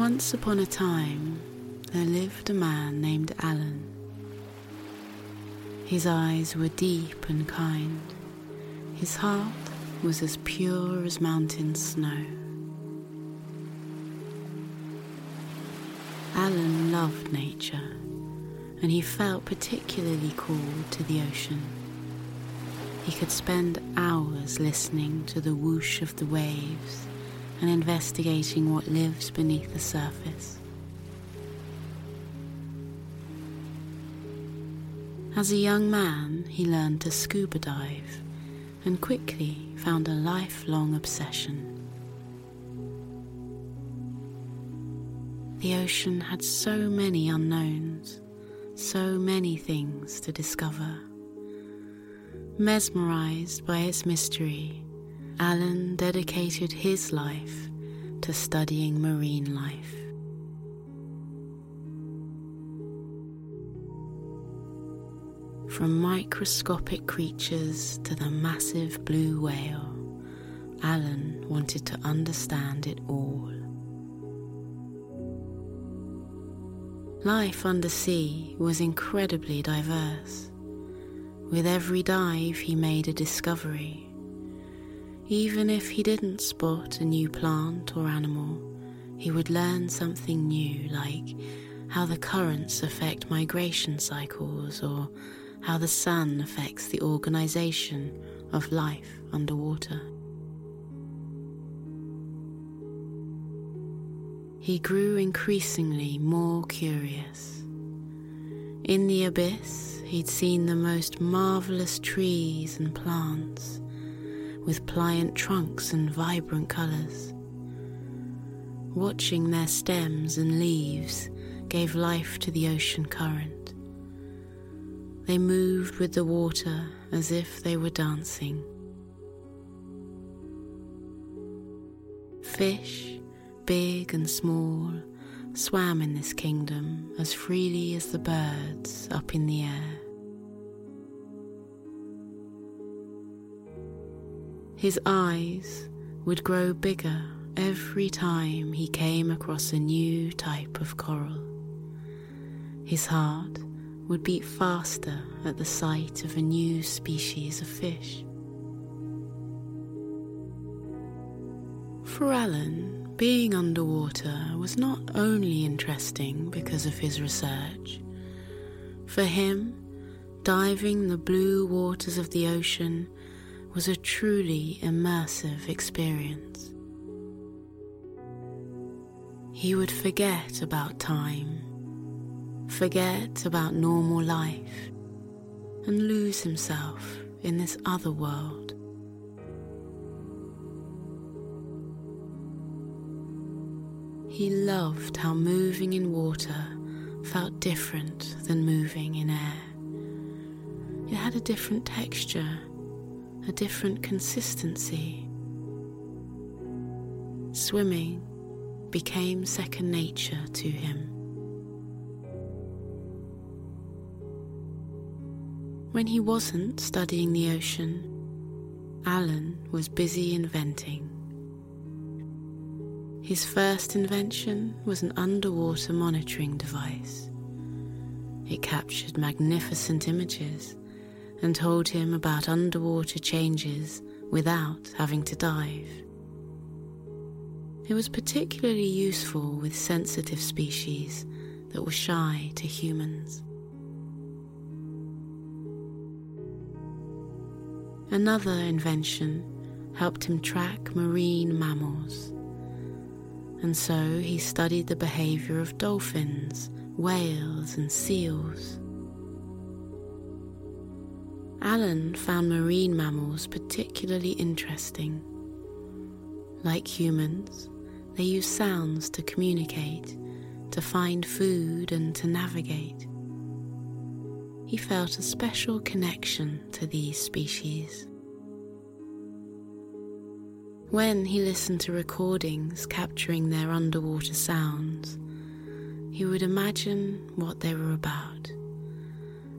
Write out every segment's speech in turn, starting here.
Once upon a time, there lived a man named Alan. His eyes were deep and kind. His heart was as pure as mountain snow. Alan loved nature, and he felt particularly called to the ocean. He could spend hours listening to the whoosh of the waves and investigating what lives beneath the surface. As a young man, he learned to scuba dive and quickly found a lifelong obsession. The ocean had so many unknowns, so many things to discover. Mesmerized by its mystery, Alan dedicated his life to studying marine life. From microscopic creatures to the massive blue whale, Alan wanted to understand it all. Life undersea was incredibly diverse. With every dive, he made a discovery. Even if he didn't spot a new plant or animal, he would learn something new, like how the currents affect migration cycles or how the sun affects the organization of life underwater. He grew increasingly more curious. In the abyss, he'd seen the most marvelous trees and plants with pliant trunks and vibrant colours. Watching their stems and leaves gave life to the ocean current. They moved with the water as if they were dancing. Fish, big and small, swam in this kingdom as freely as the birds up in the air. His eyes would grow bigger every time he came across a new type of coral. His heart would beat faster at the sight of a new species of fish. For Alan, being underwater was not only interesting because of his research. For him, diving the blue waters of the ocean was a truly immersive experience. He would forget about time forget about normal life, and lose himself in this other world. He loved how moving in water felt different than moving in air. It had a different texture, a different consistency. Swimming became second nature to him. When he wasn't studying the ocean, Alan was busy inventing. His first invention was an underwater monitoring device. It captured magnificent images and told him about underwater changes without having to dive. It was particularly useful with sensitive species that were shy to humans. Another invention helped him track marine mammals. And so he studied the behavior of dolphins, whales, and seals. Alan found marine mammals particularly interesting. Like humans, they use sounds to communicate, to find food, and to navigate. He felt a special connection to these species. When he listened to recordings capturing their underwater sounds, he would imagine what they were about.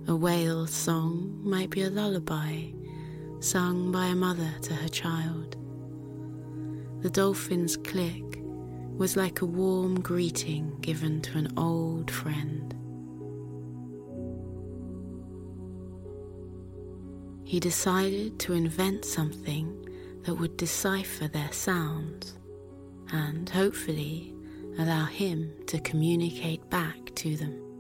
A whale's song might be a lullaby sung by a mother to her child. The dolphin's click was like a warm greeting given to an old friend. He decided to invent something that would decipher their sounds and hopefully allow him to communicate back to them.